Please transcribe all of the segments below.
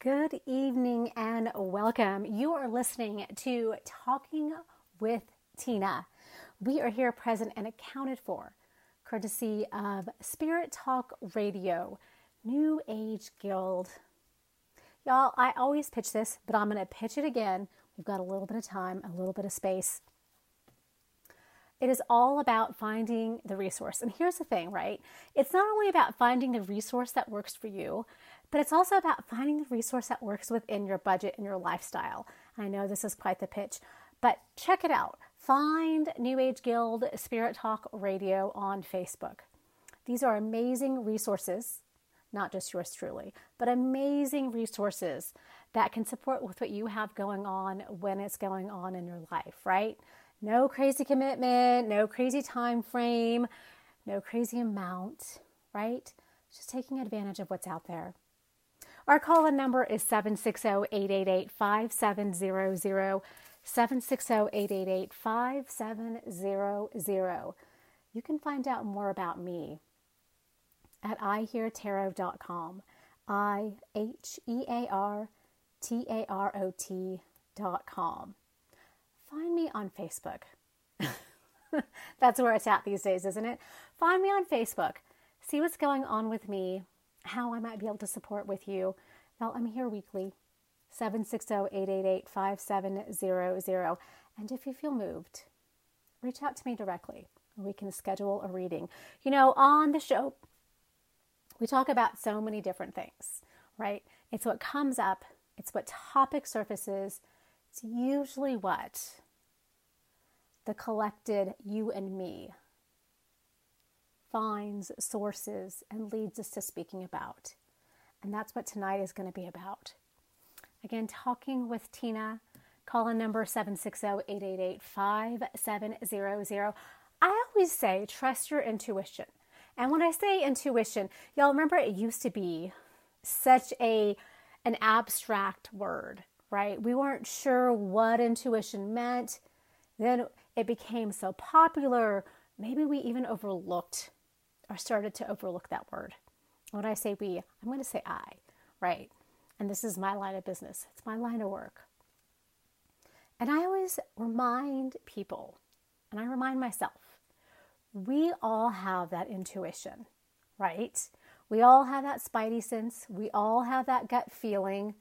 Good evening and welcome. You are listening to Talking with Tina. We are here present and accounted for, courtesy of Spirit Talk Radio, New Age Guild. Y'all, I always pitch this, but I'm going to pitch it again. We've got a little bit of time, a little bit of space. It is all about finding the resource. And here's the thing, right? It's not only about finding the resource that works for you, but it's also about finding the resource that works within your budget and your lifestyle. I know this is quite the pitch, but check it out. Find New Age Guild Spirit Talk Radio on Facebook. These are amazing resources, not just yours truly, but amazing resources that can support with what you have going on when it's going on in your life, right? No crazy commitment, no crazy time frame, no crazy amount, right? Just taking advantage of what's out there. Our call in number is 760 888 5700. 760 888 5700. You can find out more about me at iheartarot.com. I H E A R T A R O T.com. Find me on Facebook. That's where it's at these days, isn't it? Find me on Facebook. See what's going on with me how I might be able to support with you. Well, I'm here weekly, 760-888-5700. And if you feel moved, reach out to me directly. We can schedule a reading. You know, on the show, we talk about so many different things, right? It's what comes up, it's what topic surfaces, it's usually what the collected you and me finds sources and leads us to speaking about. And that's what tonight is going to be about. Again, talking with Tina, call in number 760-888-5700. I always say trust your intuition. And when I say intuition, y'all remember it used to be such a an abstract word, right? We weren't sure what intuition meant. Then it became so popular, maybe we even overlooked or started to overlook that word. When I say we, I'm going to say I, right? And this is my line of business, it's my line of work. And I always remind people, and I remind myself, we all have that intuition, right? We all have that spidey sense. We all have that gut feeling.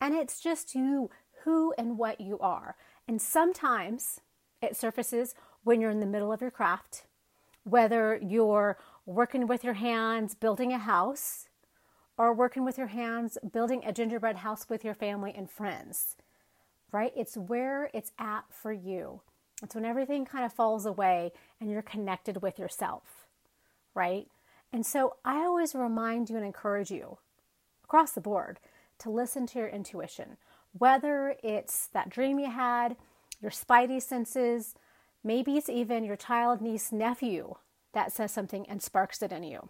And it's just you, who and what you are. And sometimes it surfaces when you're in the middle of your craft, whether you're working with your hands, building a house, or working with your hands, building a gingerbread house with your family and friends, right? It's where it's at for you. It's when everything kind of falls away and you're connected with yourself, right? And so I always remind you and encourage you across the board to listen to your intuition, whether it's that dream you had, your spidey senses, maybe it's even your child, niece, nephew that says something and sparks it in you.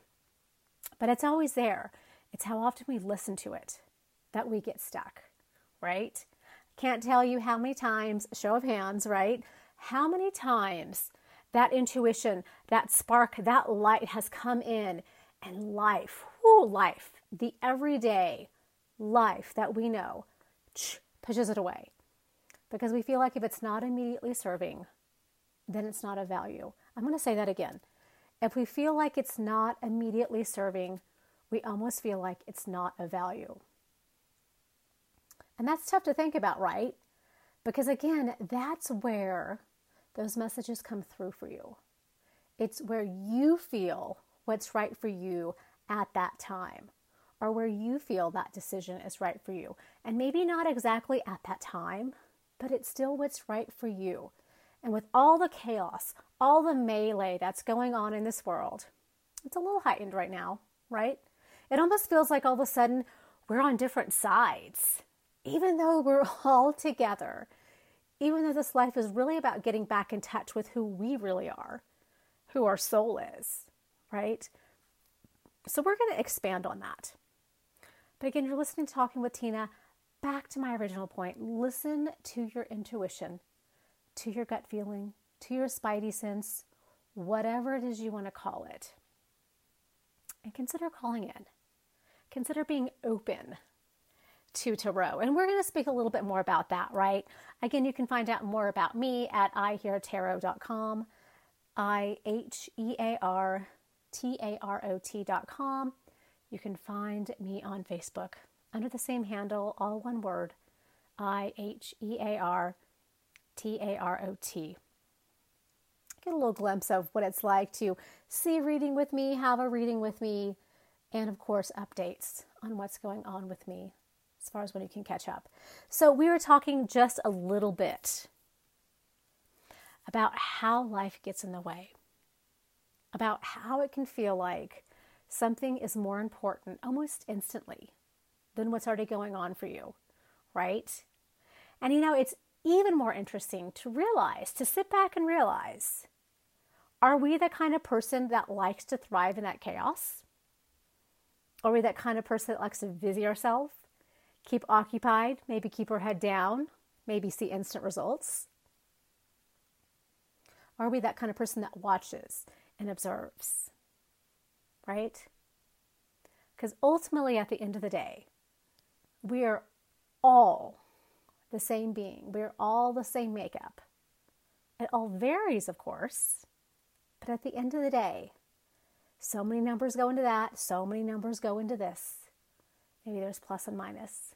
But it's always there. It's how often we listen to it that we get stuck, right? Can't tell you how many times, show of hands, right? How many times that intuition, that spark, that light has come in and life, whoo, life, the everyday life that we know, pushes it away. Because we feel like if it's not immediately serving, then it's not of value. I'm going to say that again. If we feel like it's not immediately serving, we almost feel like it's not of value. And that's tough to think about, right? Because again, that's where those messages come through for you. It's where you feel what's right for you at that time, or where you feel that decision is right for you. And maybe not exactly at that time, but it's still what's right for you. And with all the chaos, all the melee that's going on in this world, it's a little heightened right now, right? It almost feels like all of a sudden we're on different sides, even though we're all together, even though this life is really about getting back in touch with who we really are, who our soul is, right? So we're going to expand on that. But again, you're listening Talking with Tina. Back to my original point listen to your intuition to your gut feeling, to your spidey sense, whatever it is you want to call it. And consider calling in. Consider being open to tarot. And we're going to speak a little bit more about that, right? Again, you can find out more about me at iheartarot.com, I H E A R T A R O T.com. You can find me on Facebook under the same handle, all one word, I H E A R T A R O T. Get a little glimpse of what it's like to see a reading with me, have a reading with me, and of course, updates on what's going on with me as far as when you can catch up. So, we were talking just a little bit about how life gets in the way, about how it can feel like something is more important almost instantly than what's already going on for you, right? And you know, it's even more interesting to realize, to sit back and realize are we the kind of person that likes to thrive in that chaos? Are we that kind of person that likes to busy ourselves, keep occupied, maybe keep our head down, maybe see instant results? Are we that kind of person that watches and observes? Right? Because ultimately, at the end of the day, we are all the same being. We're all the same makeup. It all varies, of course, but at the end of the day, so many numbers go into that, so many numbers go into this. Maybe there's plus and minus.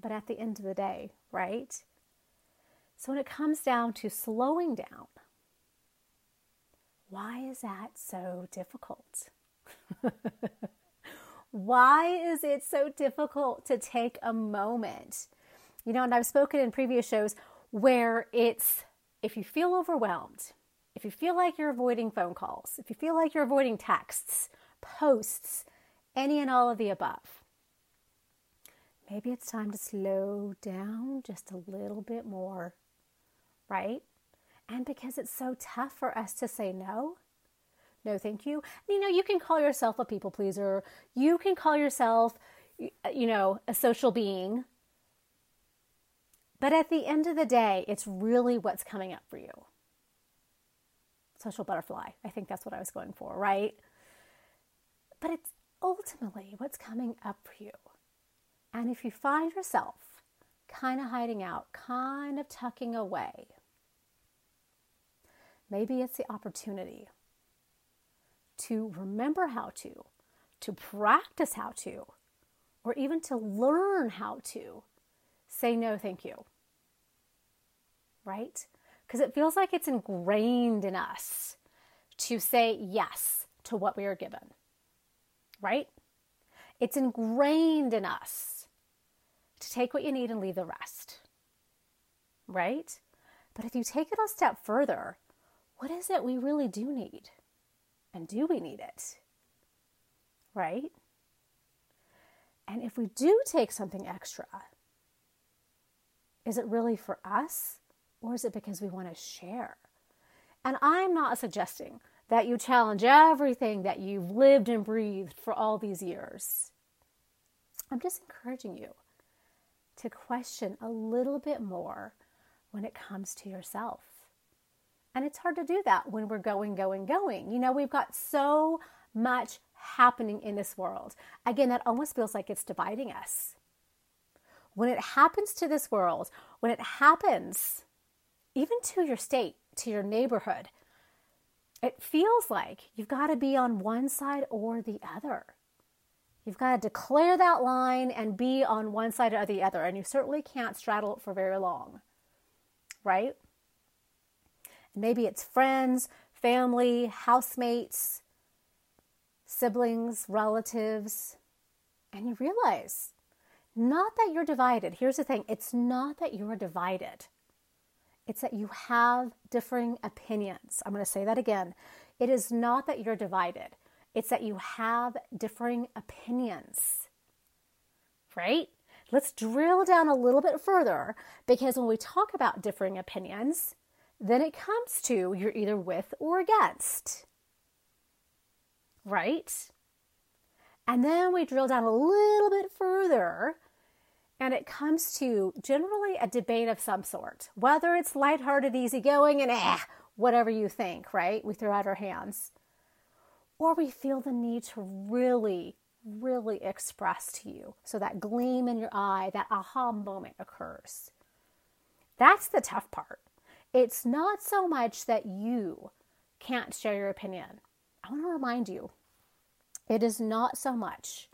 But at the end of the day, right? So when it comes down to slowing down, why is that so difficult? why is it so difficult to take a moment you know, and I've spoken in previous shows where it's if you feel overwhelmed, if you feel like you're avoiding phone calls, if you feel like you're avoiding texts, posts, any and all of the above, maybe it's time to slow down just a little bit more, right? And because it's so tough for us to say no, no, thank you. You know, you can call yourself a people pleaser. You can call yourself, you know, a social being. But at the end of the day, it's really what's coming up for you. Social butterfly. I think that's what I was going for, right? But it's ultimately what's coming up for you. And if you find yourself kind of hiding out, kind of tucking away, maybe it's the opportunity to remember how to, to practice how to, or even to learn how to say no, thank you. Right? Because it feels like it's ingrained in us to say yes to what we are given. Right? It's ingrained in us to take what you need and leave the rest. Right? But if you take it a step further, what is it we really do need? And do we need it? Right? And if we do take something extra, is it really for us or is it because we want to share? And I'm not suggesting that you challenge everything that you've lived and breathed for all these years. I'm just encouraging you to question a little bit more when it comes to yourself. And it's hard to do that when we're going, going, going. You know, we've got so much happening in this world. Again, that almost feels like it's dividing us when it happens to this world, when it happens even to your state, to your neighborhood, it feels like you've got to be on one side or the other. You've got to declare that line and be on one side or the other, and you certainly can't straddle it for very long, right? maybe it's friends, family, housemates, siblings, relatives, and you realize not that you're divided. Here's the thing it's not that you're divided, it's that you have differing opinions. I'm going to say that again. It is not that you're divided, it's that you have differing opinions. Right? Let's drill down a little bit further because when we talk about differing opinions, then it comes to you're either with or against. Right? And then we drill down a little bit further and it comes to generally a debate of some sort, whether it's lighthearted, easygoing, and eh, whatever you think, right? We throw out our hands. Or we feel the need to really really express to you. So that gleam in your eye, that aha moment occurs. That's the tough part. It's not so much that you can't share your opinion. I want to remind you, it is not so much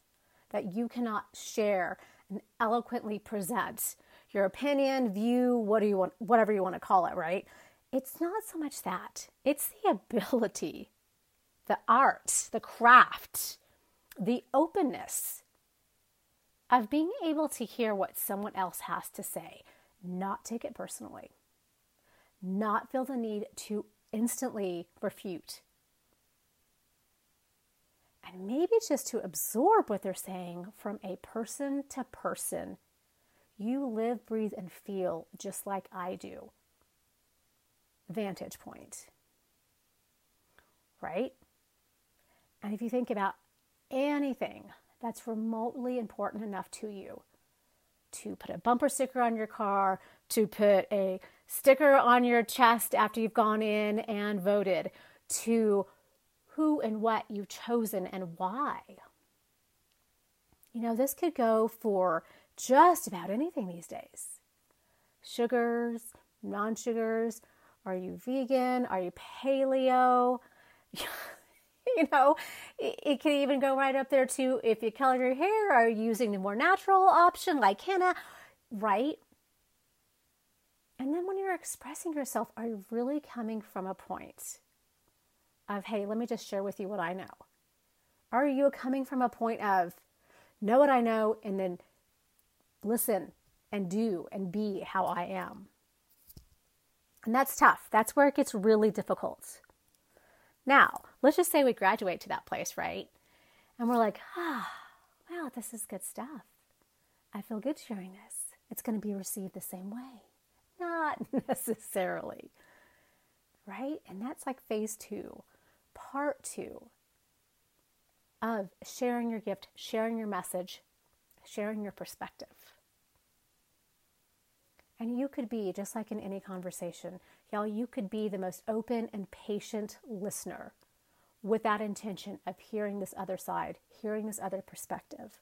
that you cannot share and eloquently present your opinion, view, what do you want, whatever you want to call it, right? It's not so much that. It's the ability, the art, the craft, the openness of being able to hear what someone else has to say, not take it personally, not feel the need to instantly refute. And maybe it's just to absorb what they're saying from a person to person. You live, breathe, and feel just like I do. Vantage point. Right? And if you think about anything that's remotely important enough to you, to put a bumper sticker on your car, to put a sticker on your chest after you've gone in and voted, to who and what you've chosen and why. You know, this could go for just about anything these days sugars, non sugars. Are you vegan? Are you paleo? you know, it, it, can even go right up there to if you color your hair, are you using the more natural option like henna, right? And then when you're expressing yourself, are you really coming from a point of, hey, let me just share with you what I know? Are you coming from a point of, know what I know and then listen and do and be how I am? And that's tough. That's where it gets really difficult. Now, let's just say we graduate to that place, right? And we're like, ah, wow, this is good stuff. I feel good sharing this. It's going to be received the same way. Not necessarily, right? And that's like phase two, part two of sharing your gift, sharing your message, sharing your perspective. And you could be, just like in any conversation, y'all, you could be the most open and patient listener with that intention of hearing this other side, hearing this other perspective.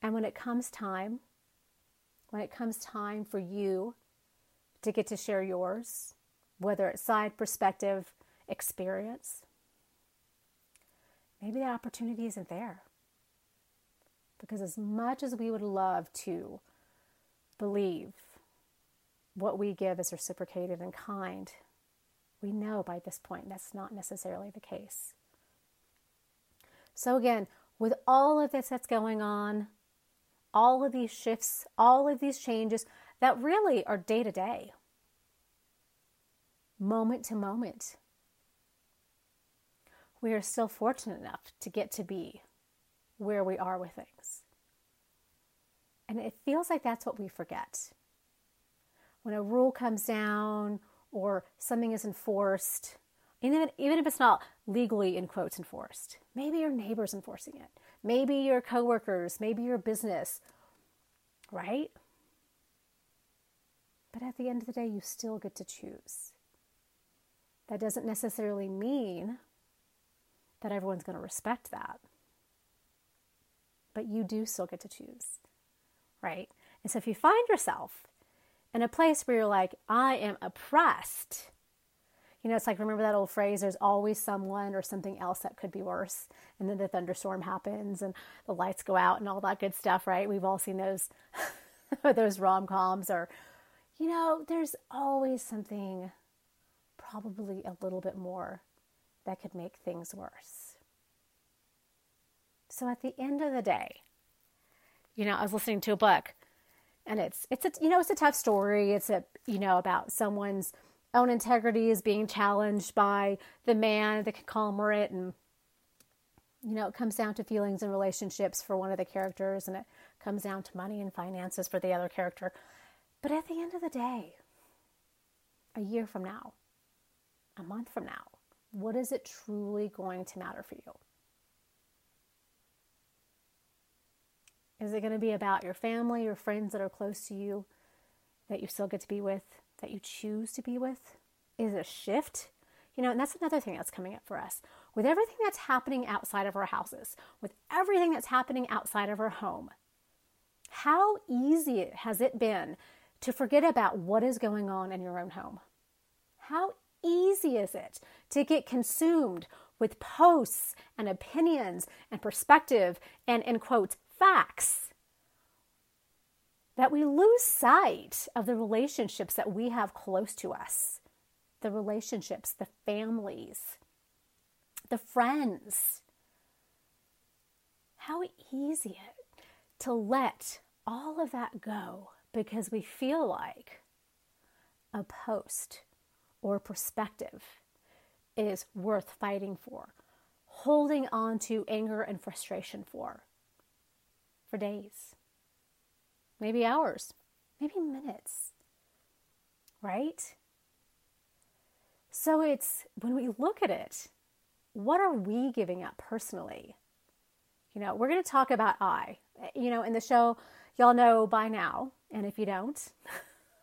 And when it comes time, when it comes time for you to get to share yours, whether it's side perspective, experience, maybe the opportunity isn't there. Because as much as we would love to believe what we give is reciprocated in kind, we know by this point that's not necessarily the case. So, again, with all of this that's going on, all of these shifts, all of these changes that really are day to day, moment to moment, we are still fortunate enough to get to be where we are with things. And it feels like that's what we forget. When a rule comes down or something is enforced, even, even if it's not legally in quotes enforced, maybe your neighbor's enforcing it, maybe your coworkers, maybe your business, right? But at the end of the day, you still get to choose. That doesn't necessarily mean that everyone's going to respect that. But you do still get to choose right? And so if you find yourself in a place where you're like, I am oppressed, you know, it's like, remember that old phrase, there's always someone or something else that could be worse. And then the thunderstorm happens and the lights go out and all that good stuff, right? We've all seen those, those rom coms or, you know, there's always something probably a little bit more that could make things worse. So at the end of the day, you know, I was listening to a book and it's it's a you know, it's a tough story. It's a you know, about someone's own integrity is being challenged by the man, the conglomerate and you know, it comes down to feelings and relationships for one of the characters and it comes down to money and finances for the other character. But at the end of the day, a year from now, a month from now, what is it truly going to matter for you? Is it going to be about your family, your friends that are close to you, that you still get to be with, that you choose to be with? Is it a shift? You know, and that's another thing that's coming up for us. with everything that's happening outside of our houses, with everything that's happening outside of our home, how easy has it been to forget about what is going on in your own home? How easy is it to get consumed with posts and opinions and perspective and, in quotes, facts? That we lose sight of the relationships that we have close to us, the relationships, the families, the friends. How easy it to let all of that go because we feel like a post or perspective is worth fighting for, holding on to anger and frustration for, for days, maybe hours, maybe minutes, right? So it's when we look at it, what are we giving up personally? You know, we're going to talk about I. You know, in the show, y'all know by now, and if you don't,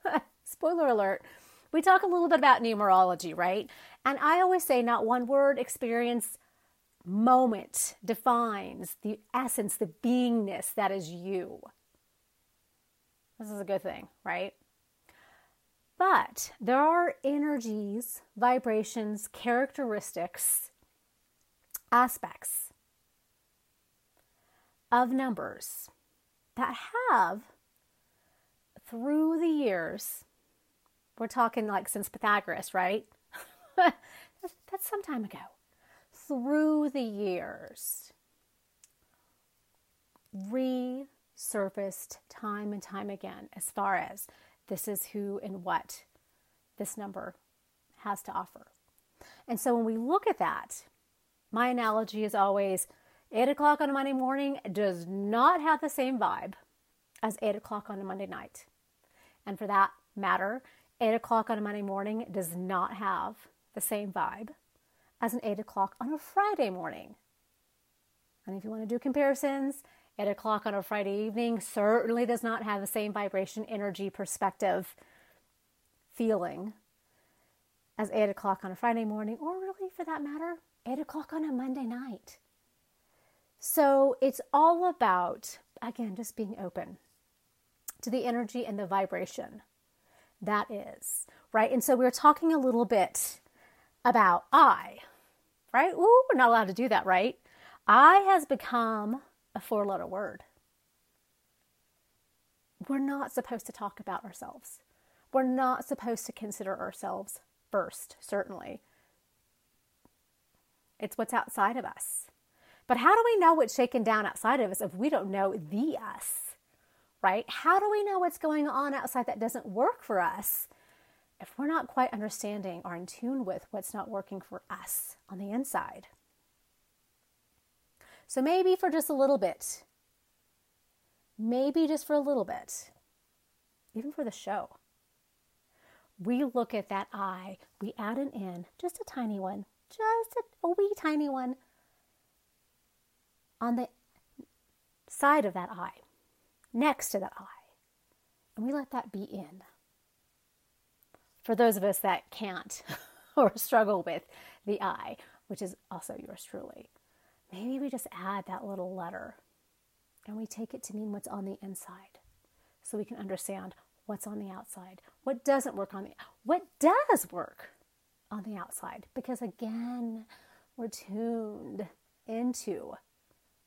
spoiler alert, we talk a little bit about numerology, right? And I always say not one word, experience, moment defines the essence, the beingness that is you. This is a good thing, right? But there are energies, vibrations, characteristics, aspects of numbers that have, through the years, we're talking like since Pythagoras, right? that's, some time ago. Through the years, resurfaced time and time again as far as this is who and what this number has to offer. And so when we look at that, my analogy is always 8 o'clock on a Monday morning does not have the same vibe as 8 o'clock on a Monday night. And for that matter, 8 o'clock on a Monday morning does not have the same vibe as an 8 o'clock on a Friday morning. And if you want to do comparisons, 8 o'clock on a Friday evening certainly does not have the same vibration, energy, perspective, feeling as 8 o'clock on a Friday morning, or really for that matter, 8 o'clock on a Monday night. So it's all about, again, just being open to the energy and the vibration that is, right? And so we are talking a little bit about I, right? Ooh, we're not allowed to do that, right? I has become a four letter word. We're not supposed to talk about ourselves. We're not supposed to consider ourselves first, certainly. It's what's outside of us. But how do we know what's shaken down outside of us if we don't know the us? Right? How do we know what's going on outside that doesn't work for us if we're not quite understanding or in tune with what's not working for us on the inside? So maybe for just a little bit, maybe just for a little bit, even for the show, we look at that I, we add an in, just a tiny one, just a, a wee tiny one on the side of that I next to that I. And we let that be in. For those of us that can't or struggle with the I, which is also yours truly, maybe we just add that little letter and we take it to mean what's on the inside so we can understand what's on the outside, what doesn't work on the what does work on the outside because again, we're tuned into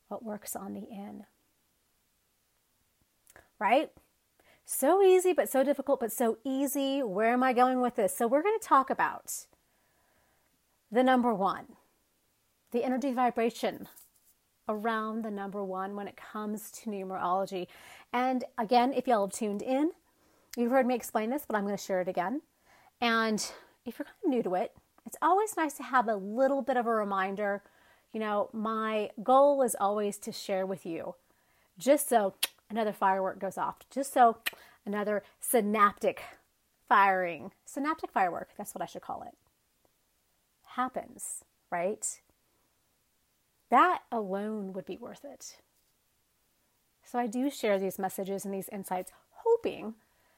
what works on the in right? So easy, but so difficult, but so easy. Where am I going with this? So, we're going to talk about the number one, the energy vibration around the number one when it comes to numerology. And again, if y'all have tuned in, you've heard me explain this, but I'm going to share it again. And if you're kind of new to it, it's always nice to have a little bit of a reminder. You know, my goal is always to share with you just so another firework goes off. Just so another synaptic firing, synaptic firework, that's what I should call it, happens, right? That alone would be worth it. So I do share these messages and these insights, hoping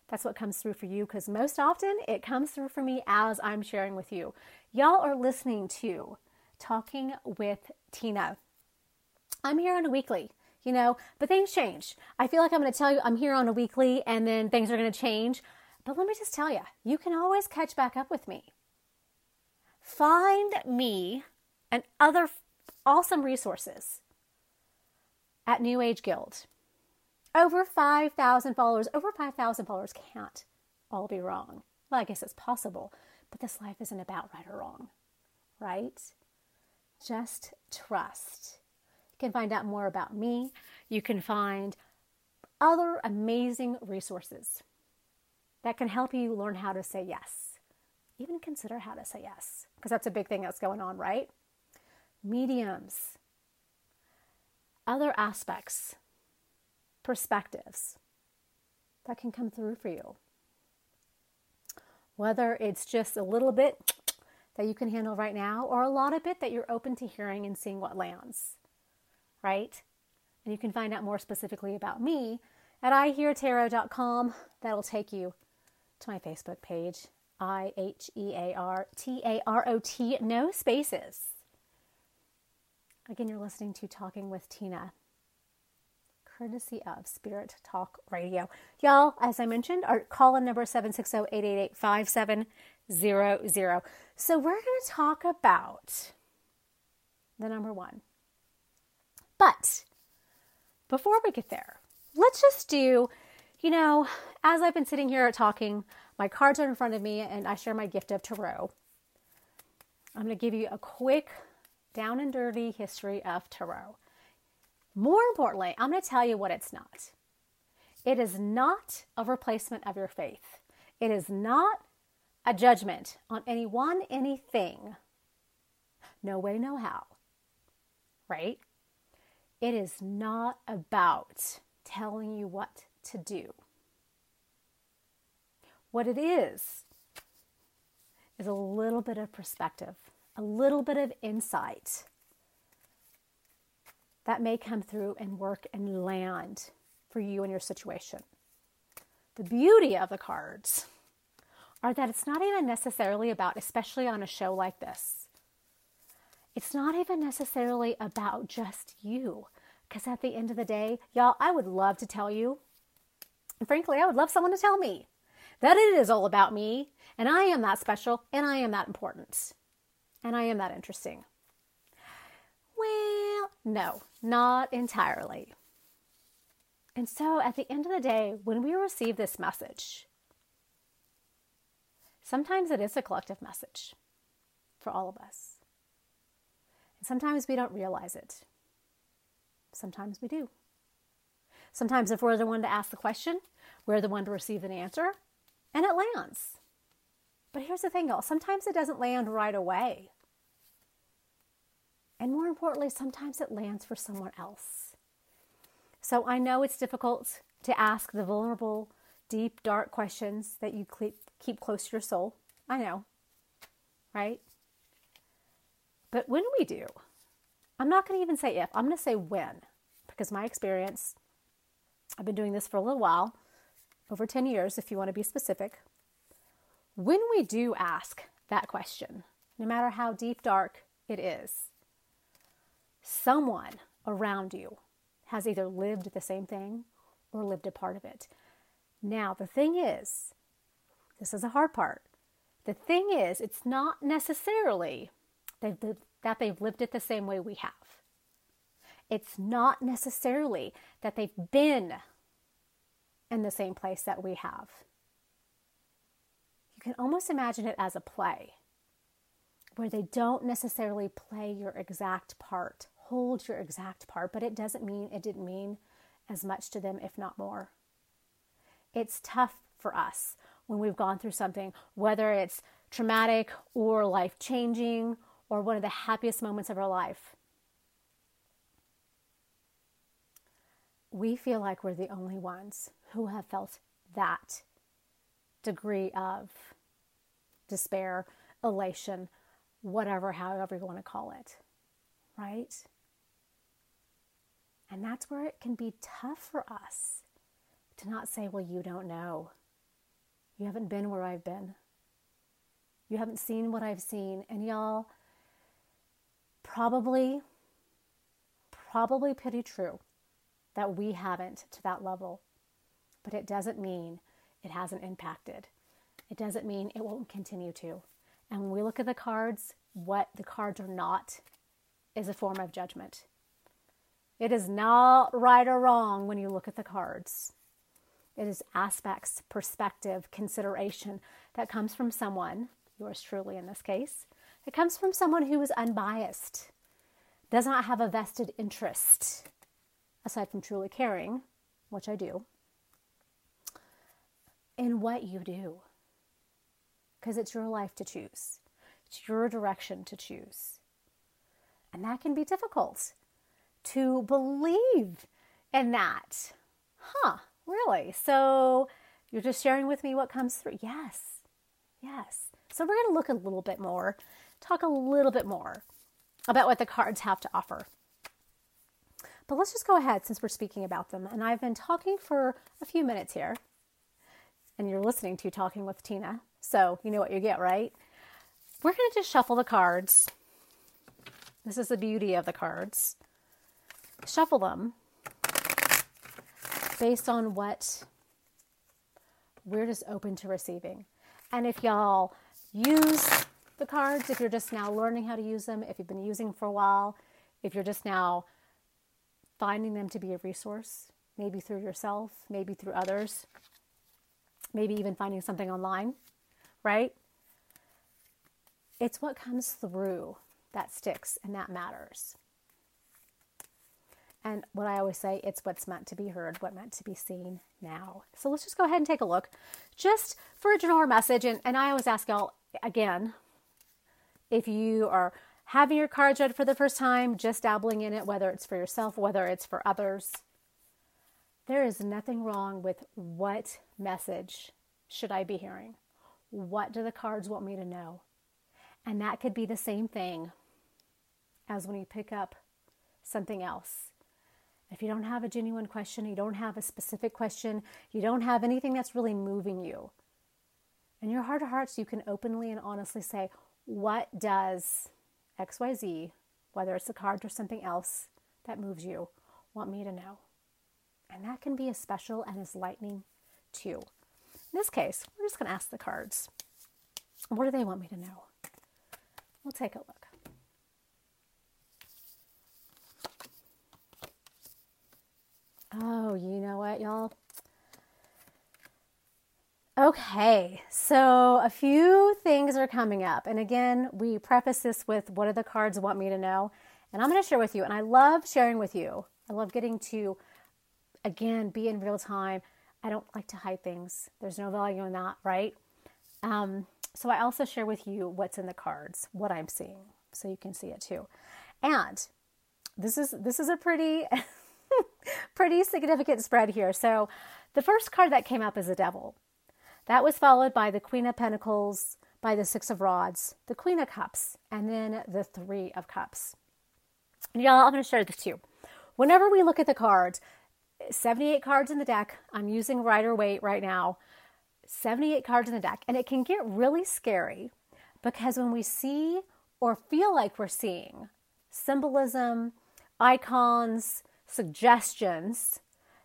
that's what comes through for you because most often it comes through for me as I'm sharing with you. Y'all are listening to Talking with Tina. I'm here on a weekly, you know, but things change. I feel like I'm going to tell you I'm here on a weekly and then things are going to change. But let me just tell you, you can always catch back up with me. Find me and other awesome resources at New Age Guild. Over 5,000 followers. Over 5,000 followers can't all be wrong. Well, I guess it's possible, but this life isn't about right or wrong, right? Just trust. Can find out more about me. You can find other amazing resources that can help you learn how to say yes. Even consider how to say yes, because that's a big thing that's going on, right? Mediums, other aspects, perspectives that can come through for you. Whether it's just a little bit that you can handle right now or a lot of it that you're open to hearing and seeing what lands, right? And you can find out more specifically about me at iheartarot.com. That'll take you to my Facebook page, I H E A R T A R O T, no spaces. Again, you're listening to Talking with Tina, courtesy of Spirit Talk Radio. Y'all, as I mentioned, our call in number 760 888 5700. So we're going to talk about the number one. But before we get there, let's just do, you know, as I've been sitting here talking, my cards are in front of me and I share my gift of tarot. I'm going to give you a quick down and dirty history of tarot. More importantly, I'm going to tell you what it's not. It is not a replacement of your faith. It is not a judgment on anyone, anything. No way, no how. Right? It is not about telling you what to do. What it is, is a little bit of perspective a little bit of insight that may come through and work and land for you and your situation. The beauty of the cards are that it's not even necessarily about, especially on a show like this, it's not even necessarily about just you. Because at the end of the day, y'all, I would love to tell you, and frankly, I would love someone to tell me that it is all about me, and I am that special, and I am that important and I am that interesting. Well, no, not entirely. And so at the end of the day, when we receive this message, sometimes it is a collective message for all of us. And sometimes we don't realize it. Sometimes we do. Sometimes, if we're the one to ask the question, we're the one to receive an answer, and it lands. But here's the thing, y'all sometimes it doesn't land right away. And more importantly, sometimes it lands for someone else. So I know it's difficult to ask the vulnerable, deep, dark questions that you keep close to your soul. I know, right? But when we do, I'm not going to even say if, I'm going to say when, because my experience, I've been doing this for a little while, over 10 years, if you want to be specific. When we do ask that question, no matter how deep, dark it is, someone around you has either lived the same thing or lived a part of it. Now, the thing is, this is a hard part. The thing is, it's not necessarily they've that they've lived it the same way we have. It's not necessarily that they've been in the same place that we have. You can almost imagine it as a play where they don't necessarily play your exact part, hold your exact part, but it doesn't mean it didn't mean as much to them, if not more. It's tough for us when we've gone through something, whether it's traumatic or life changing or one of the happiest moments of our life. We feel like we're the only ones who have felt that degree of despair, elation, whatever, however you want to call it, right? And that's where it can be tough for us to not say, well, you don't know. You haven't been where I've been. You haven't seen what I've seen. And y'all, probably, probably pretty true that we haven't to that level, but it doesn't mean it hasn't impacted. It doesn't mean it won't continue to. And when we look at the cards, what the cards are not is a form of judgment. It is not right or wrong when you look at the cards. It is aspects, perspective, consideration that comes from someone, yours truly in this case, it comes from someone who is unbiased, does not have a vested interest, aside from truly caring, which I do, in what you do. Because it's your life to choose, it's your direction to choose. And that can be difficult to believe in that. Huh, really? So you're just sharing with me what comes through? Yes, yes. So we're going to look a little bit more, talk a little bit more about what the cards have to offer. But let's just go ahead since we're speaking about them. And I've been talking for a few minutes here, and you're listening to Talking with Tina. So you know what you get, right? We're going to just shuffle the cards. This is the beauty of the cards. Shuffle them based on what we're just open to receiving. And if y'all use the cards, if you're just now learning how to use them, if you've been using them for a while, if you're just now finding them to be a resource, maybe through yourself, maybe through others, maybe even finding something online, right? It's what comes through that sticks and that matters. And what I always say, it's what's meant to be heard, what meant to be seen now. So let's just go ahead and take a look just for a general message. And, and I always ask y'all again, if you are having your cards read for the first time, just dabbling in it, whether it's for yourself, whether it's for others, there is nothing wrong with what message should I be hearing? What do the cards want me to know? And that could be the same thing as when you pick up something else. If you don't have a genuine question, you don't have a specific question, you don't have anything that's really moving you, in your heart of hearts, you can openly and honestly say, What does XYZ, whether it's a card or something else that moves you, want me to know? And that can be as special and as lightning too. In this case, we're just going to ask the cards, What do they want me to know? We'll take a look. Oh, you know what, y'all? Okay, so a few things are coming up. And again, we preface this with what do the cards want me to know? And I'm going to share with you. And I love sharing with you. I love getting to, again, be in real time. I don't like to hide things, there's no value in that, right? Um, so I also share with you what's in the cards, what I'm seeing, so you can see it too. And this is this is a pretty pretty significant spread here. So the first card that came up is the devil. That was followed by the Queen of Pentacles, by the Six of Rods, the Queen of Cups, and then the Three of Cups. Y'all, I'm going to share this too. Whenever we look at the cards, 78 cards in the deck, I'm using Rider Waite right now, 78 cards in the deck, and it can get really scary because when we see or feel like we're seeing symbolism, icons, suggestions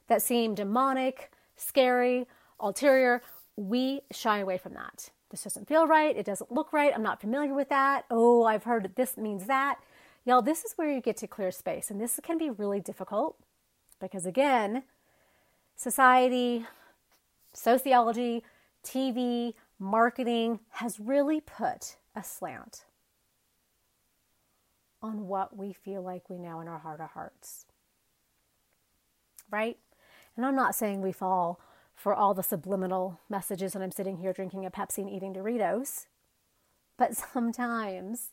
that seem demonic, scary, ulterior, we shy away from that. This doesn't feel right. It doesn't look right. I'm not familiar with that. Oh, I've heard that this means that. Y'all, this is where you get to clear space. And this can be really difficult because, again, society, sociology, TV, marketing has really put a slant on what we feel like we know in our heart of hearts. Right? And I'm not saying we fall for all the subliminal messages when I'm sitting here drinking a Pepsi and eating Doritos. But sometimes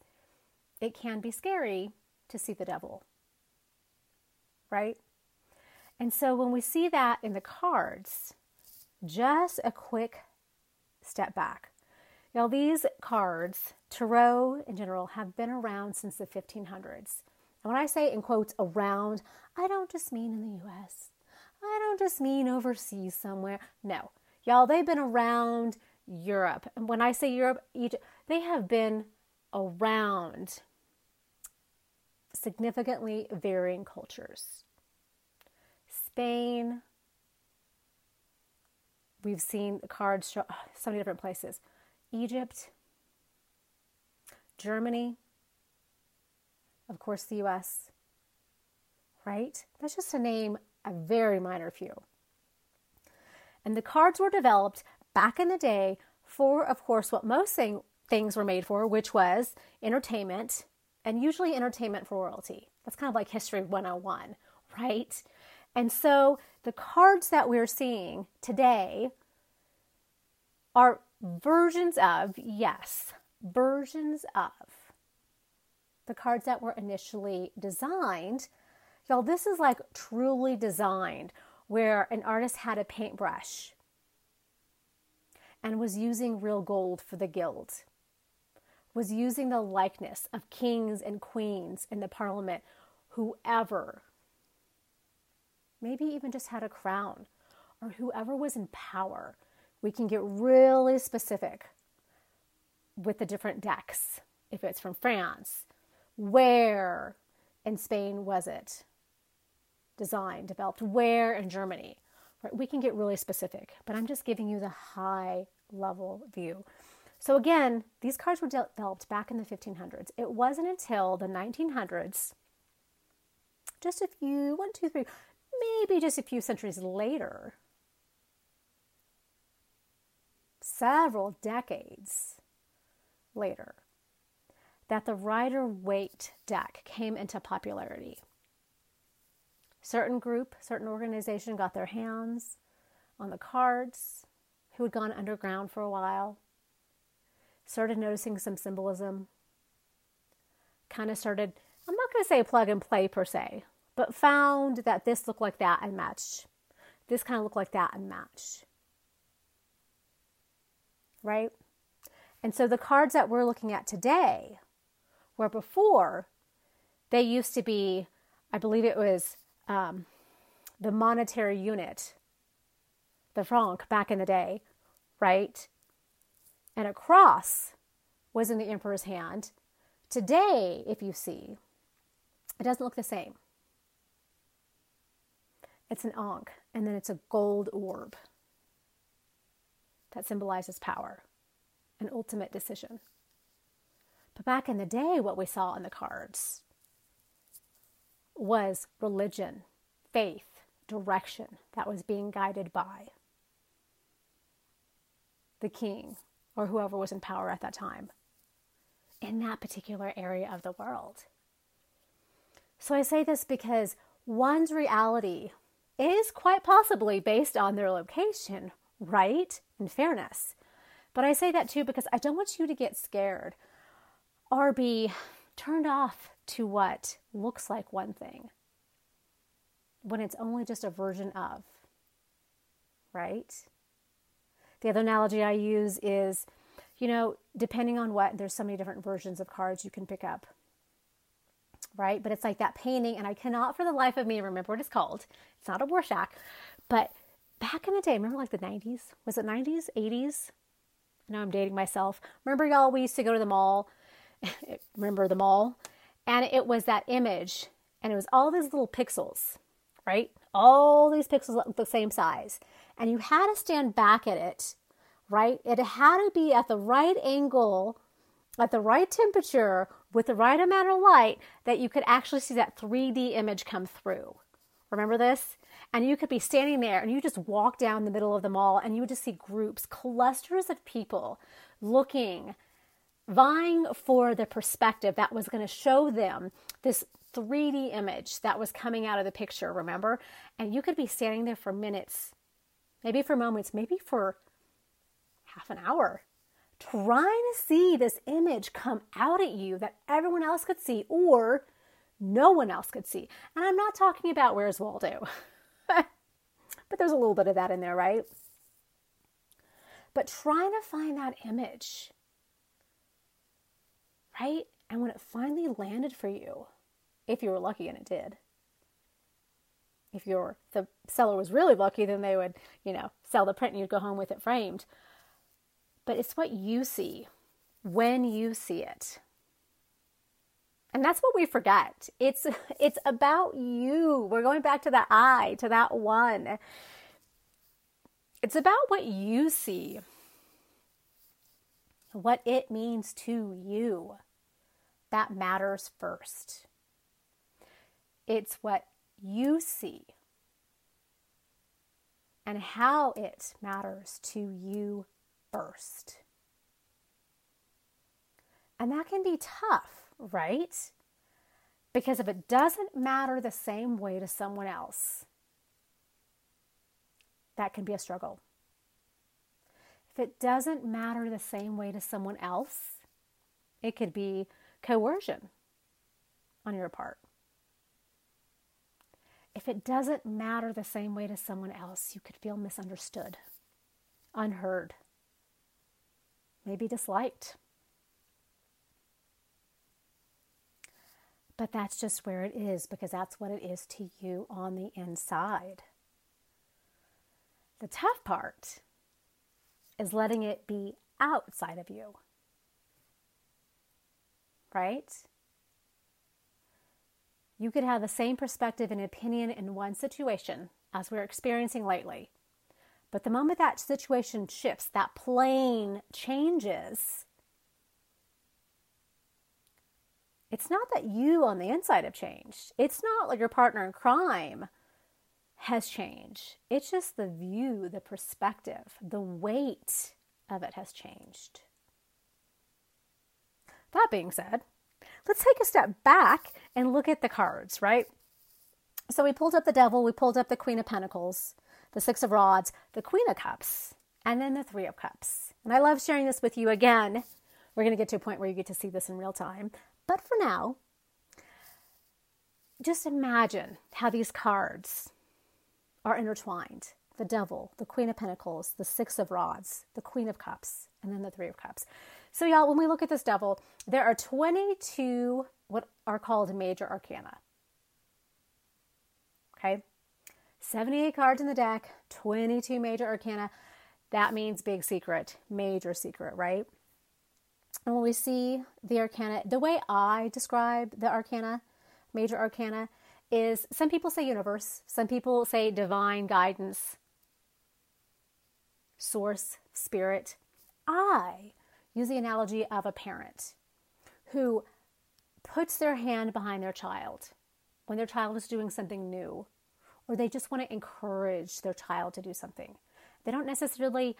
it can be scary to see the devil. Right? And so when we see that in the cards, just a quick step back. Now, these cards, Tarot in general, have been around since the 1500s. And when I say in quotes around, I don't just mean in the US. I don't just mean overseas somewhere. No, y'all, they've been around Europe. And when I say Europe, Egypt, they have been around significantly varying cultures. Spain, we've seen cards show oh, so many different places. Egypt, Germany, of course, the US, right? That's just to name a very minor few. And the cards were developed back in the day for, of course, what most thing, things were made for, which was entertainment and usually entertainment for royalty. That's kind of like History 101, right? And so the cards that we're seeing today are versions of, yes, versions of the cards that were initially designed. Y'all, this is like truly designed where an artist had a paintbrush and was using real gold for the guild, was using the likeness of kings and queens in the parliament, whoever, maybe even just had a crown, or whoever was in power. We can get really specific with the different decks. If it's from France, where in Spain was it designed, developed? Where in Germany? Right? We can get really specific, but I'm just giving you the high level view. So again, these cards were developed back in the 1500s. It wasn't until the 1900s, just a few, one, two, three, maybe just a few centuries later, several decades later, that the Rider Waite deck came into popularity. Certain group, certain organization got their hands on the cards who had gone underground for a while, started noticing some symbolism, kind of started, I'm not going to say plug and play per se, but found that this looked like that and matched. This kind of looked like that and matched. Right? And so the cards that we're looking at today, where before they used to be, I believe it was um, the monetary unit the franc back in the day, right? And a cross was in the emperor's hand. Today, if you see, it doesn't look the same. It's an ankh, and then it's a gold orb that symbolizes power, an ultimate decision. But back in the day, what we saw on the cards was religion, faith, direction that was being guided by the king or whoever was in power at that time in that particular area of the world. So I say this because one's reality is quite possibly based on their location, right? In fairness. But I say that too because I don't want you to get scared or be turned off to what looks like one thing when it's only just a version of, right? The other analogy I use is, you know, depending on what, there's so many different versions of cards you can pick up, right? But it's like that painting, and I cannot for the life of me remember what it's called. It's not a Rorschach, but back in the day, remember like the 90s? Was it 90s, 80s? Now I'm dating myself. Remember, y'all, we used to go to the mall. remember the mall? And it was that image, and it was all these little pixels, right? All these pixels the same size and you had to stand back at it, right? It had to be at the right angle, at the right temperature, with the right amount of light that you could actually see that 3D image come through. Remember this? And you could be standing there and you just walk down the middle of the mall and you would just see groups, clusters of people looking, vying for the perspective that was going to show them this 3D image that was coming out of the picture, remember? And you could be standing there for minutes maybe for moments, maybe for half an hour, trying to see this image come out at you that everyone else could see or no one else could see. And I'm not talking about where's Waldo, but there's a little bit of that in there, right? But trying to find that image, right? And when it finally landed for you, if you were lucky and it did, if your the seller was really lucky, then they would, you know, sell the print and you'd go home with it framed. But it's what you see when you see it. And that's what we forget. It's it's about you. We're going back to that I, to that one. It's about what you see. What it means to you. That matters first. It's what you see and how it matters to you first. And that can be tough, right? Because if it doesn't matter the same way to someone else, that can be a struggle. If it doesn't matter the same way to someone else, it could be coercion on your part. If it doesn't matter the same way to someone else, you could feel misunderstood, unheard, maybe disliked. But that's just where it is because that's what it is to you on the inside. The tough part is letting it be outside of you. Right? You could have the same perspective and opinion in one situation as we're experiencing lately. But the moment that situation shifts, that plane changes, it's not that you on the inside have changed. It's not like your partner in crime has changed. It's just the view, the perspective, the weight of it has changed. That being said, let's take a step back and look at the cards, right? So we pulled up the devil, we pulled up the queen of pentacles, the six of rods, the queen of cups, and then the three of cups. And I love sharing this with you again. We're going to get to a point where you get to see this in real time. But for now, just imagine how these cards are intertwined the devil, the queen of pentacles, the six of rods, the queen of cups, and then the three of cups. So, y'all, when we look at this devil, there are 22 what are called major arcana. Okay? 78 cards in the deck, 22 major arcana. That means big secret, major secret, right? And when we see the arcana, the way I describe the arcana, major arcana, is some people say universe, some people say divine guidance, source, spirit. I use the analogy of a parent who puts their hand behind their child when their child is doing something new, or they just want to encourage their child to do something. They don't necessarily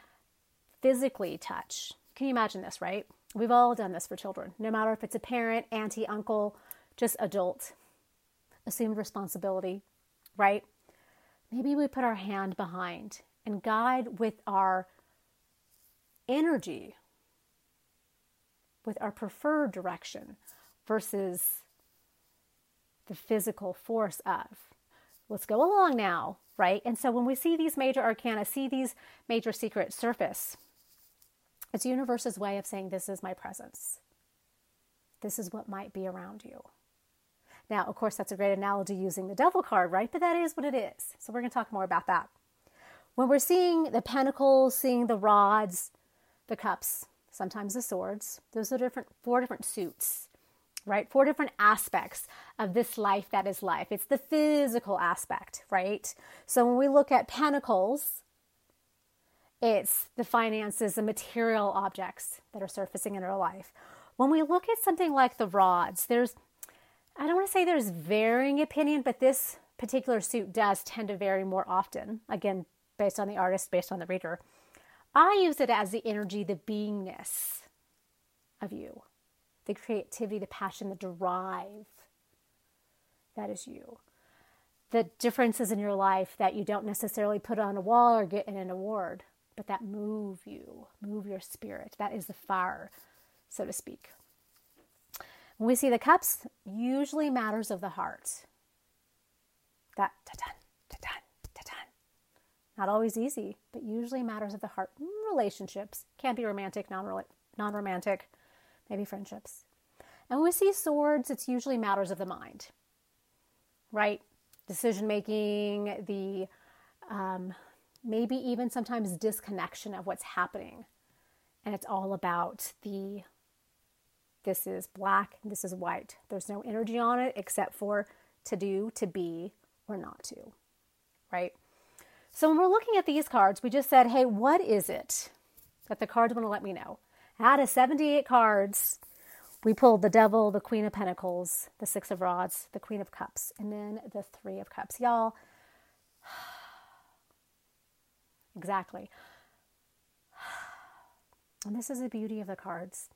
physically touch. Can you imagine this, right? We've all done this for children, no matter if it's a parent, auntie, uncle, just adult. Assumed responsibility, right? Maybe we put our hand behind and guide with our energy, with our preferred direction versus the physical force of. Let's go along now, right? And so when we see these major arcana, see these major secrets surface, it's universe's way of saying, This is my presence. This is what might be around you. Now, of course, that's a great analogy using the devil card, right? But that is what it is. So we're going to talk more about that. When we're seeing the pentacles, seeing the rods, the cups, sometimes the swords, those are different four different suits, right? Four different aspects of this life that is life. It's the physical aspect, right? So when we look at pentacles, it's the finances, the material objects that are surfacing in our life. When we look at something like the rods, there's I don't want to say there's varying opinion, but this particular suit does tend to vary more often. Again, based on the artist, based on the reader. I use it as the energy, the beingness of you, the creativity, the passion, the drive. That is you. The differences in your life that you don't necessarily put on a wall or get in an award, but that move you, move your spirit. That is the fire, so to speak. When we see the cups, usually matters of the heart. That ta-tan, not always easy, but usually matters of the heart. Relationships can be romantic, non romantic, maybe friendships. And when we see swords, it's usually matters of the mind, right? Decision making, the um, maybe even sometimes disconnection of what's happening. And it's all about the This is black, this is white. There's no energy on it except for to do, to be, or not to, right? So when we're looking at these cards, we just said, hey, what is it that the cards want to let me know? Out of 78 cards, we pulled the devil, the queen of pentacles, the six of rods, the queen of cups, and then the three of cups. Y'all, exactly. And this is the beauty of the cards.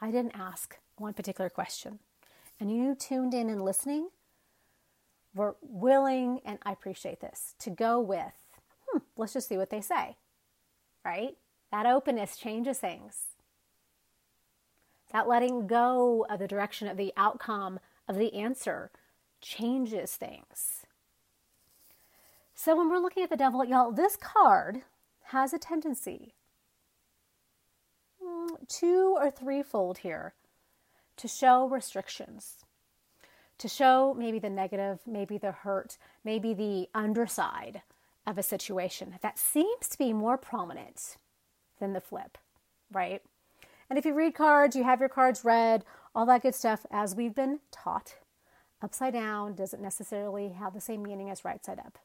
I didn't ask one particular question. And you tuned in and listening were willing, and I appreciate this, to go with, hmm, let's just see what they say, right? That openness changes things. That letting go of the direction of the outcome of the answer changes things. So when we're looking at the devil, y'all, this card has a tendency two or threefold here to show restrictions, to show maybe the negative, maybe the hurt, maybe the underside of a situation that seems to be more prominent than the flip, right? And if you read cards, you have your cards read, all that good stuff, as we've been taught. Upside down doesn't necessarily have the same meaning as right side up.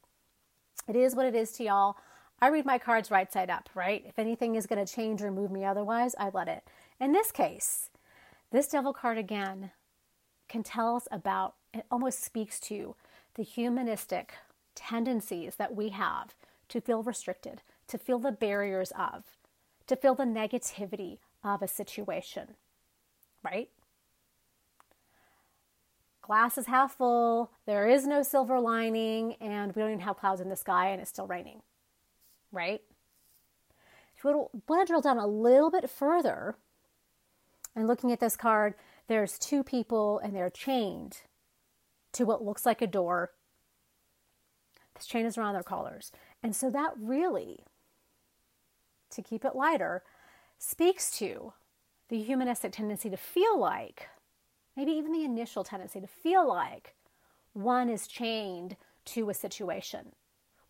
It is what it is to y'all. I read my cards right side up, right? If anything is going to change or move me otherwise, I let it. In this case, this devil card again can tell us about, it almost speaks to the humanistic tendencies that we have to feel restricted, to feel the barriers of, to feel the negativity of a situation, right? Glass is half full, there is no silver lining, and we don't even have clouds in the sky, and it's still raining right? If you want to drill down a little bit further and looking at this card, there's two people and they're chained to what looks like a door. This chain is around their collars. And so that really, to keep it lighter, speaks to the humanistic tendency to feel like, maybe even the initial tendency to feel like one is chained to a situation.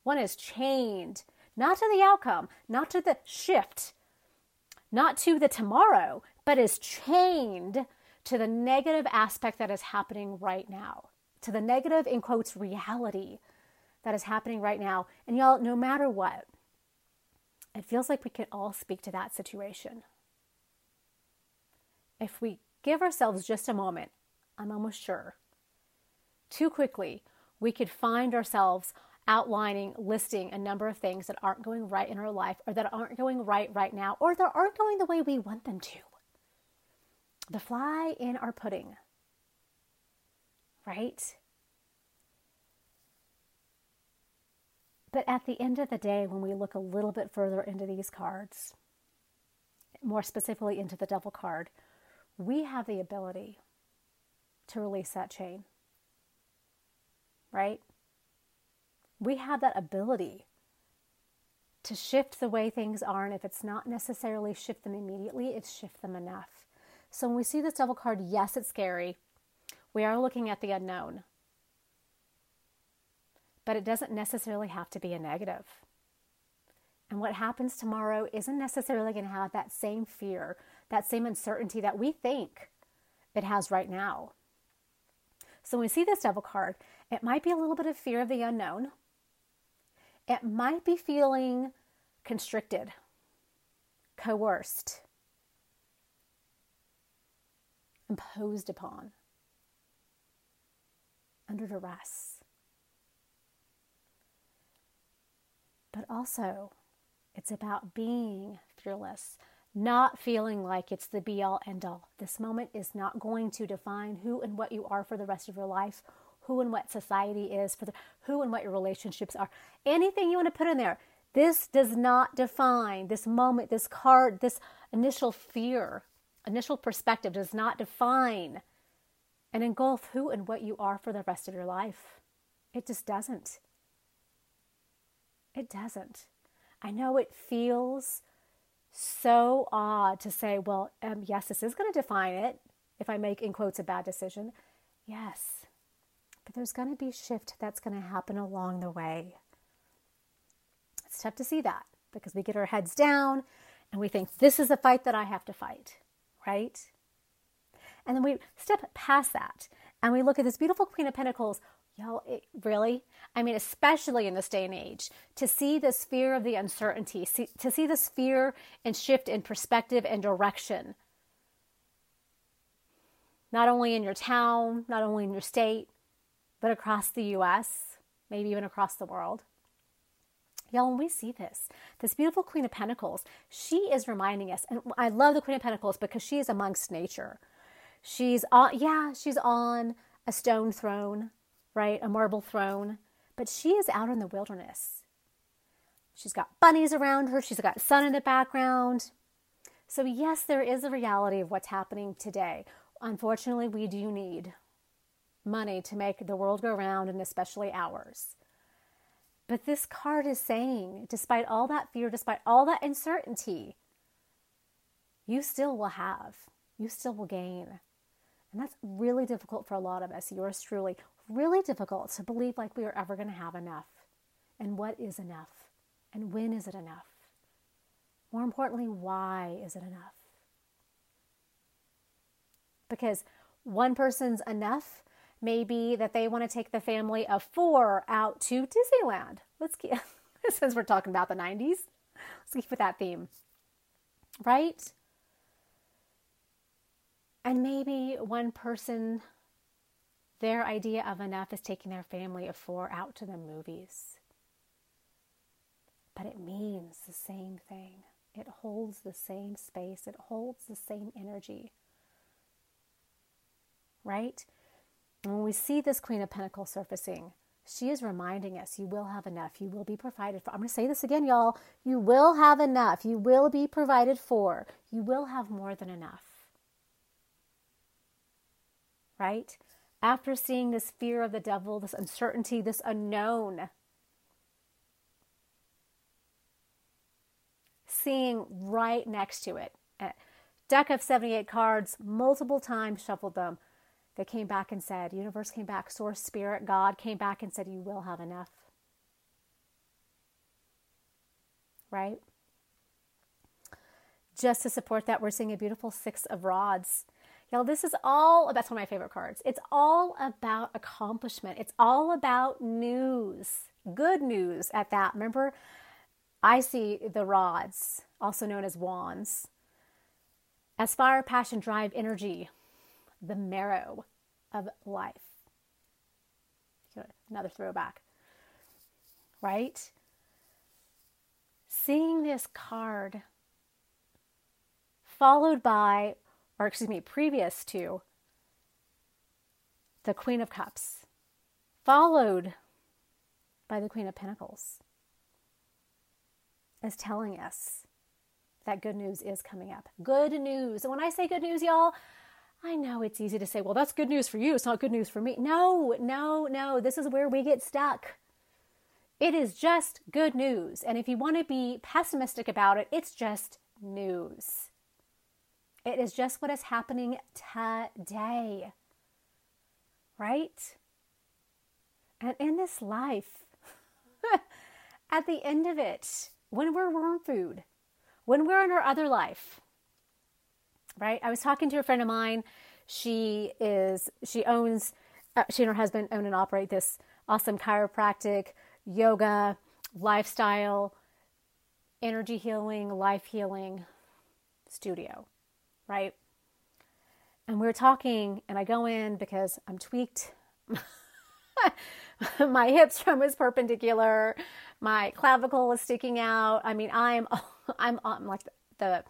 One is chained not to the outcome, not to the shift, not to the tomorrow, but is chained to the negative aspect that is happening right now, to the negative, in quotes, reality that is happening right now. And y'all, no matter what, it feels like we can all speak to that situation. If we give ourselves just a moment, I'm almost sure, too quickly, we could find ourselves outlining, listing a number of things that aren't going right in our life or that aren't going right right now or that aren't going the way we want them to. The fly in our pudding, right? But at the end of the day, when we look a little bit further into these cards, more specifically into the devil card, we have the ability to release that chain, right? we have that ability to shift the way things are. And if it's not necessarily shift them immediately, it's shift them enough. So when we see this devil card, yes, it's scary. We are looking at the unknown. But it doesn't necessarily have to be a negative. And what happens tomorrow isn't necessarily going to have that same fear, that same uncertainty that we think it has right now. So when we see this devil card, it might be a little bit of fear of the unknown it might be feeling constricted, coerced, imposed upon, under duress. But also, it's about being fearless, not feeling like it's the be all end all. This moment is not going to define who and what you are for the rest of your life who and what society is, for the, who and what your relationships are. Anything you want to put in there. This does not define this moment, this card, this initial fear, initial perspective does not define and engulf who and what you are for the rest of your life. It just doesn't. It doesn't. I know it feels so odd to say, well, um, yes, this is going to define it if I make, in quotes, a bad decision. Yes, but there's going to be shift that's going to happen along the way. It's tough to see that because we get our heads down and we think, this is a fight that I have to fight, right? And then we step past that and we look at this beautiful Queen of Pentacles. Y'all, it, really? I mean, especially in this day and age, to see this fear of the uncertainty, see, to see this fear and shift in perspective and direction. Not only in your town, not only in your state, but across the US, maybe even across the world. Y'all, when we see this, this beautiful Queen of Pentacles, she is reminding us, and I love the Queen of Pentacles because she is amongst nature. She's on, yeah, she's on a stone throne, right? A marble throne, but she is out in the wilderness. She's got bunnies around her, she's got sun in the background. So, yes, there is a reality of what's happening today. Unfortunately, we do need money to make the world go round, and especially ours. But this card is saying, despite all that fear, despite all that uncertainty, you still will have, you still will gain. And that's really difficult for a lot of us, yours truly, really difficult to believe like we are ever going to have enough. And what is enough? And when is it enough? More importantly, why is it enough? Because one person's enough maybe that they want to take the family of four out to Disneyland. Let's keep, since we're talking about the 90s, let's keep with that theme, right? And maybe one person, their idea of enough is taking their family of four out to the movies. But it means the same thing. It holds the same space, it holds the same energy. Right? And when we see this Queen of Pentacles surfacing, she is reminding us you will have enough. You will be provided for. I'm going to say this again, y'all. You will have enough. You will be provided for. You will have more than enough. Right? After seeing this fear of the devil, this uncertainty, this unknown, seeing right next to it, eh, deck of 78 cards, multiple times shuffled them that came back and said, universe came back, source, spirit, God came back and said, you will have enough. Right? Just to support that, we're seeing a beautiful six of rods. Y'all, this is all, about one of my favorite cards. It's all about accomplishment. It's all about news, good news at that. Remember, I see the rods, also known as wands, as fire, passion, drive, energy, the marrow of life. Another throwback, right? Seeing this card followed by, or excuse me, previous to the Queen of Cups, followed by the Queen of Pentacles, is telling us that good news is coming up. Good news. And when I say good news, y'all, I know it's easy to say, well, that's good news for you. It's not good news for me. No, no, no. This is where we get stuck. It is just good news. And if you want to be pessimistic about it, it's just news. It is just what is happening today. Right? And in this life, at the end of it, when we're worm food, when we're in our other life, right? I was talking to a friend of mine. She is she owns uh, she and her husband own and operate this awesome chiropractic, yoga, lifestyle, energy healing, life healing studio, right? And we are talking, and I go in because I'm tweaked. my hip strum is perpendicular. My clavicle is sticking out. I mean, I'm I'm, I'm like the, the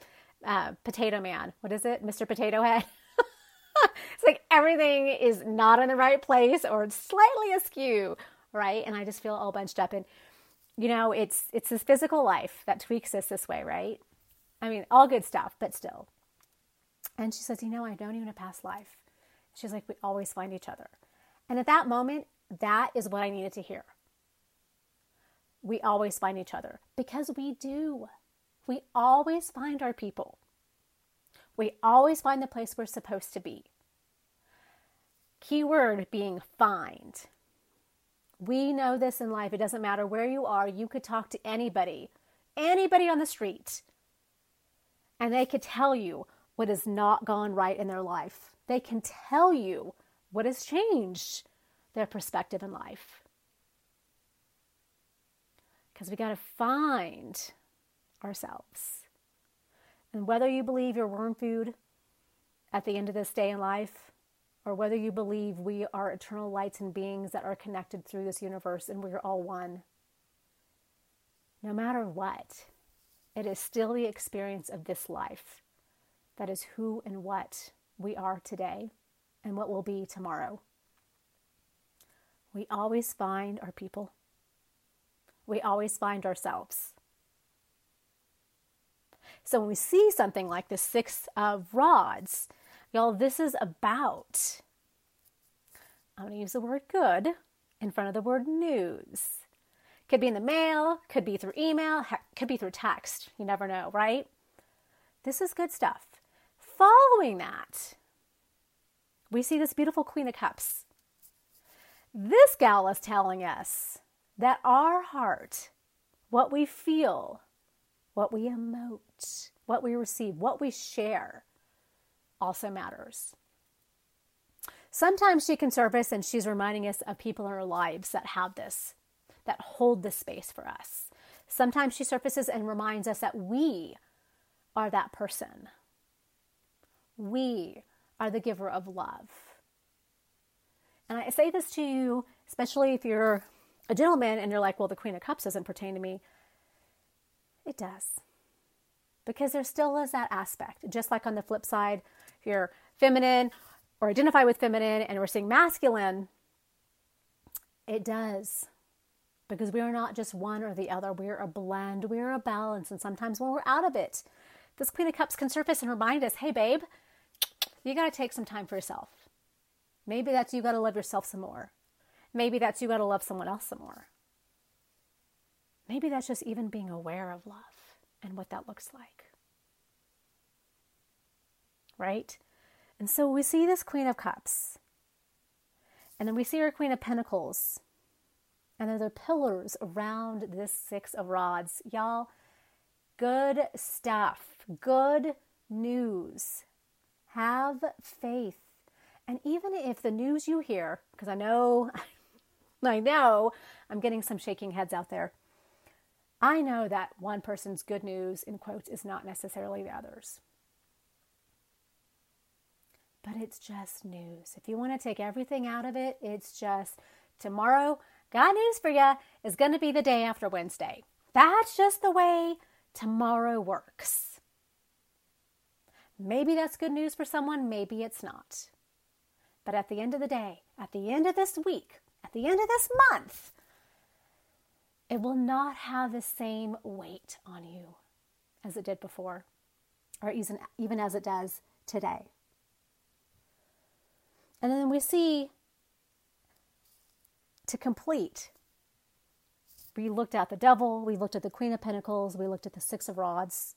uh, Potato Man. What is it? Mr. Potato Head? it's like everything is not in the right place or it's slightly askew, right? And I just feel all bunched up. And, you know, it's, it's this physical life that tweaks us this way, right? I mean, all good stuff, but still. And she says, You know, I don't even a past life. She's like, We always find each other. And at that moment, that is what I needed to hear. We always find each other because we do we always find our people. We always find the place we're supposed to be. Keyword being find. We know this in life. It doesn't matter where you are, you could talk to anybody, anybody on the street, and they could tell you what has not gone right in their life. They can tell you what has changed their perspective in life. Because we got to find ourselves. And whether you believe you're worm food at the end of this day in life, or whether you believe we are eternal lights and beings that are connected through this universe and we're all one, no matter what, it is still the experience of this life that is who and what we are today and what will be tomorrow. We always find our people. We always find ourselves. So when we see something like the Six of Rods, y'all, this is about, I'm going to use the word good in front of the word news. Could be in the mail, could be through email, could be through text. You never know, right? This is good stuff. Following that, we see this beautiful Queen of Cups. This gal is telling us that our heart, what we feel, what we emote, what we receive, what we share, also matters. Sometimes she can surface and she's reminding us of people in our lives that have this, that hold this space for us. Sometimes she surfaces and reminds us that we are that person. We are the giver of love. And I say this to you, especially if you're a gentleman and you're like, well, the Queen of Cups doesn't pertain to me. It does. Because there still is that aspect. Just like on the flip side, if you're feminine or identify with feminine and we're seeing masculine, it does. Because we are not just one or the other. We're a blend, we're a balance. And sometimes when we're out of it, this Queen of Cups can surface and remind us hey, babe, you got to take some time for yourself. Maybe that's you got to love yourself some more. Maybe that's you got to love someone else some more. Maybe that's just even being aware of love and what that looks like. Right? And so we see this Queen of Cups. And then we see her Queen of Pentacles. And then the pillars around this Six of Rods. Y'all, good stuff. Good news. Have faith. And even if the news you hear, because I know, I know I'm getting some shaking heads out there. I know that one person's good news, in quotes, is not necessarily the other's. But it's just news. If you want to take everything out of it, it's just tomorrow, got news for you, is going to be the day after Wednesday. That's just the way tomorrow works. Maybe that's good news for someone, maybe it's not. But at the end of the day, at the end of this week, at the end of this month, it will not have the same weight on you as it did before, or even, even as it does today. And then we see to complete, we looked at the devil, we looked at the Queen of Pentacles, we looked at the Six of Rods,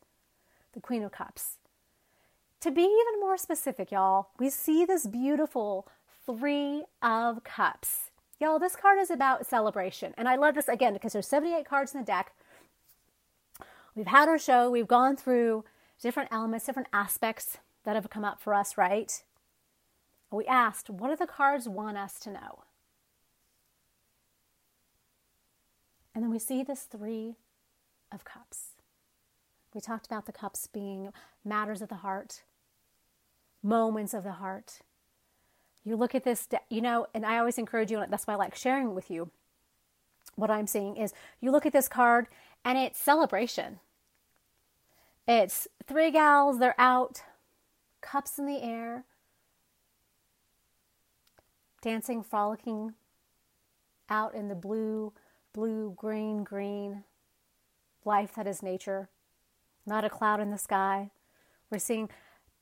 the Queen of Cups. To be even more specific, y'all, we see this beautiful Three of Cups. Y'all, this card is about celebration. And I love this again because there's 78 cards in the deck. We've had our show, we've gone through different elements, different aspects that have come up for us, right? We asked, what do the cards want us to know? And then we see this Three of Cups. We talked about the cups being matters of the heart, moments of the heart. You look at this, you know, and I always encourage you, and that's why I like sharing with you what I'm seeing is you look at this card and it's celebration. It's three gals, they're out, cups in the air, dancing, frolicking out in the blue, blue, green, green life that is nature. Not a cloud in the sky. We're seeing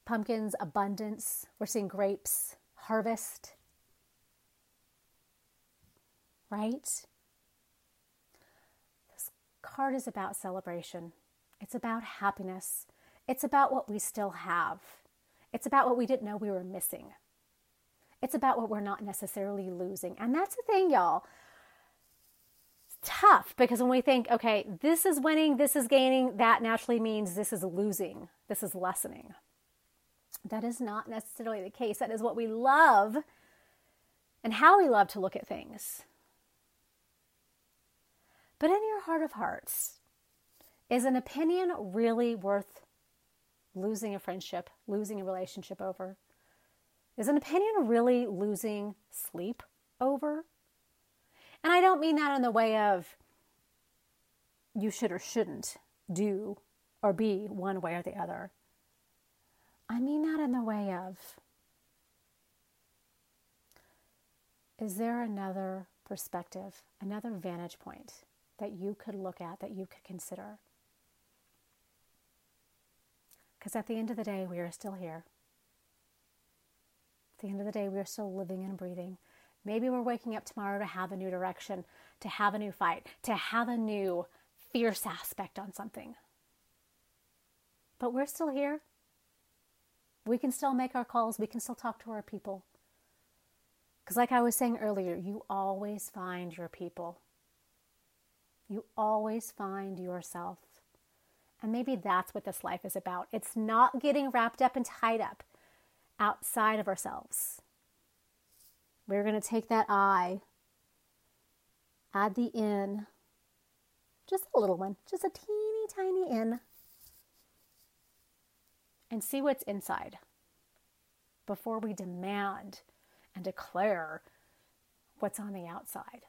pumpkins, abundance. We're seeing grapes, harvest. Right? This card is about celebration. It's about happiness. It's about what we still have. It's about what we didn't know we were missing. It's about what we're not necessarily losing. And that's the thing, y'all. It's tough because when we think, okay, this is winning, this is gaining, that naturally means this is losing, this is lessening. That is not necessarily the case. That is what we love and how we love to look at things. But in your heart of hearts, is an opinion really worth losing a friendship, losing a relationship over? Is an opinion really losing sleep over? And I don't mean that in the way of you should or shouldn't do or be one way or the other. I mean that in the way of is there another perspective, another vantage point that you could look at, that you could consider? Because at the end of the day, we are still here. At the end of the day, we are still living and breathing. Maybe we're waking up tomorrow to have a new direction, to have a new fight, to have a new fierce aspect on something. But we're still here. We can still make our calls, we can still talk to our people. Because, like I was saying earlier, you always find your people. You always find yourself. And maybe that's what this life is about. It's not getting wrapped up and tied up outside of ourselves. We're going to take that I, add the in, just a little one, just a teeny tiny in, and see what's inside before we demand and declare what's on the outside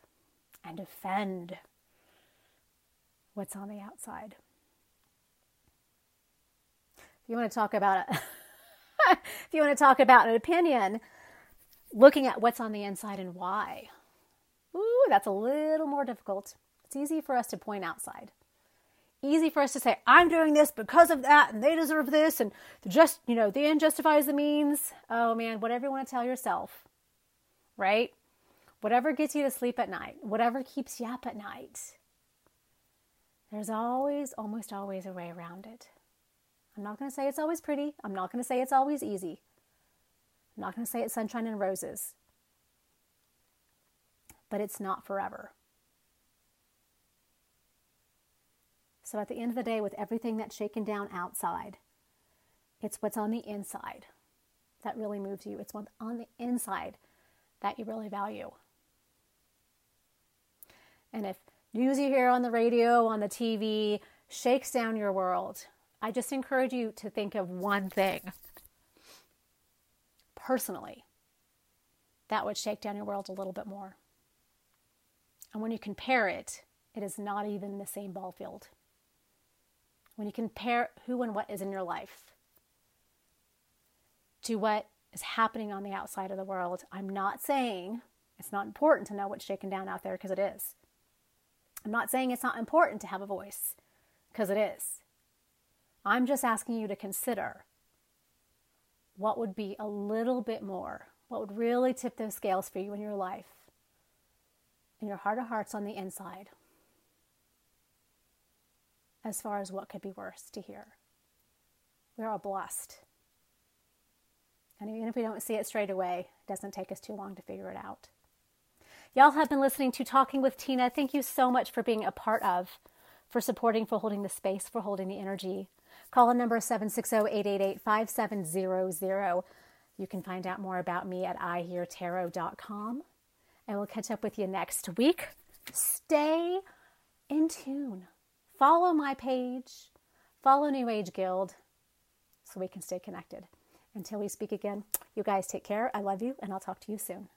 and defend what's on the outside you want to talk about it, if you want to talk about an opinion, looking at what's on the inside and why. Ooh, that's a little more difficult. It's easy for us to point outside. Easy for us to say, I'm doing this because of that, and they deserve this, and just, you know, the end justifies the means. Oh man, whatever you want to tell yourself, right? Whatever gets you to sleep at night, whatever keeps you up at night, there's always, almost always a way around it. I'm not going to say it's always pretty. I'm not going to say it's always easy. I'm not going to say it's sunshine and roses. But it's not forever. So at the end of the day, with everything that's shaken down outside, it's what's on the inside that really moves you. It's what's on the inside that you really value. And if news you hear on the radio, on the TV, shakes down your world, I just encourage you to think of one thing personally that would shake down your world a little bit more. And when you compare it, it is not even the same ball field. When you compare who and what is in your life to what is happening on the outside of the world, I'm not saying it's not important to know what's shaking down out there because it is. I'm not saying it's not important to have a voice because it is. I'm just asking you to consider what would be a little bit more, what would really tip those scales for you in your life, in your heart of hearts on the inside, as far as what could be worse to hear. We're all blessed. And even if we don't see it straight away, it doesn't take us too long to figure it out. Y'all have been listening to Talking with Tina. Thank you so much for being a part of, for supporting, for holding the space, for holding the energy. Call in number 760-888-5700. You can find out more about me at iheartarot.com. And we'll catch up with you next week. Stay in tune. Follow my page. Follow New Age Guild so we can stay connected. Until we speak again, you guys take care. I love you, and I'll talk to you soon.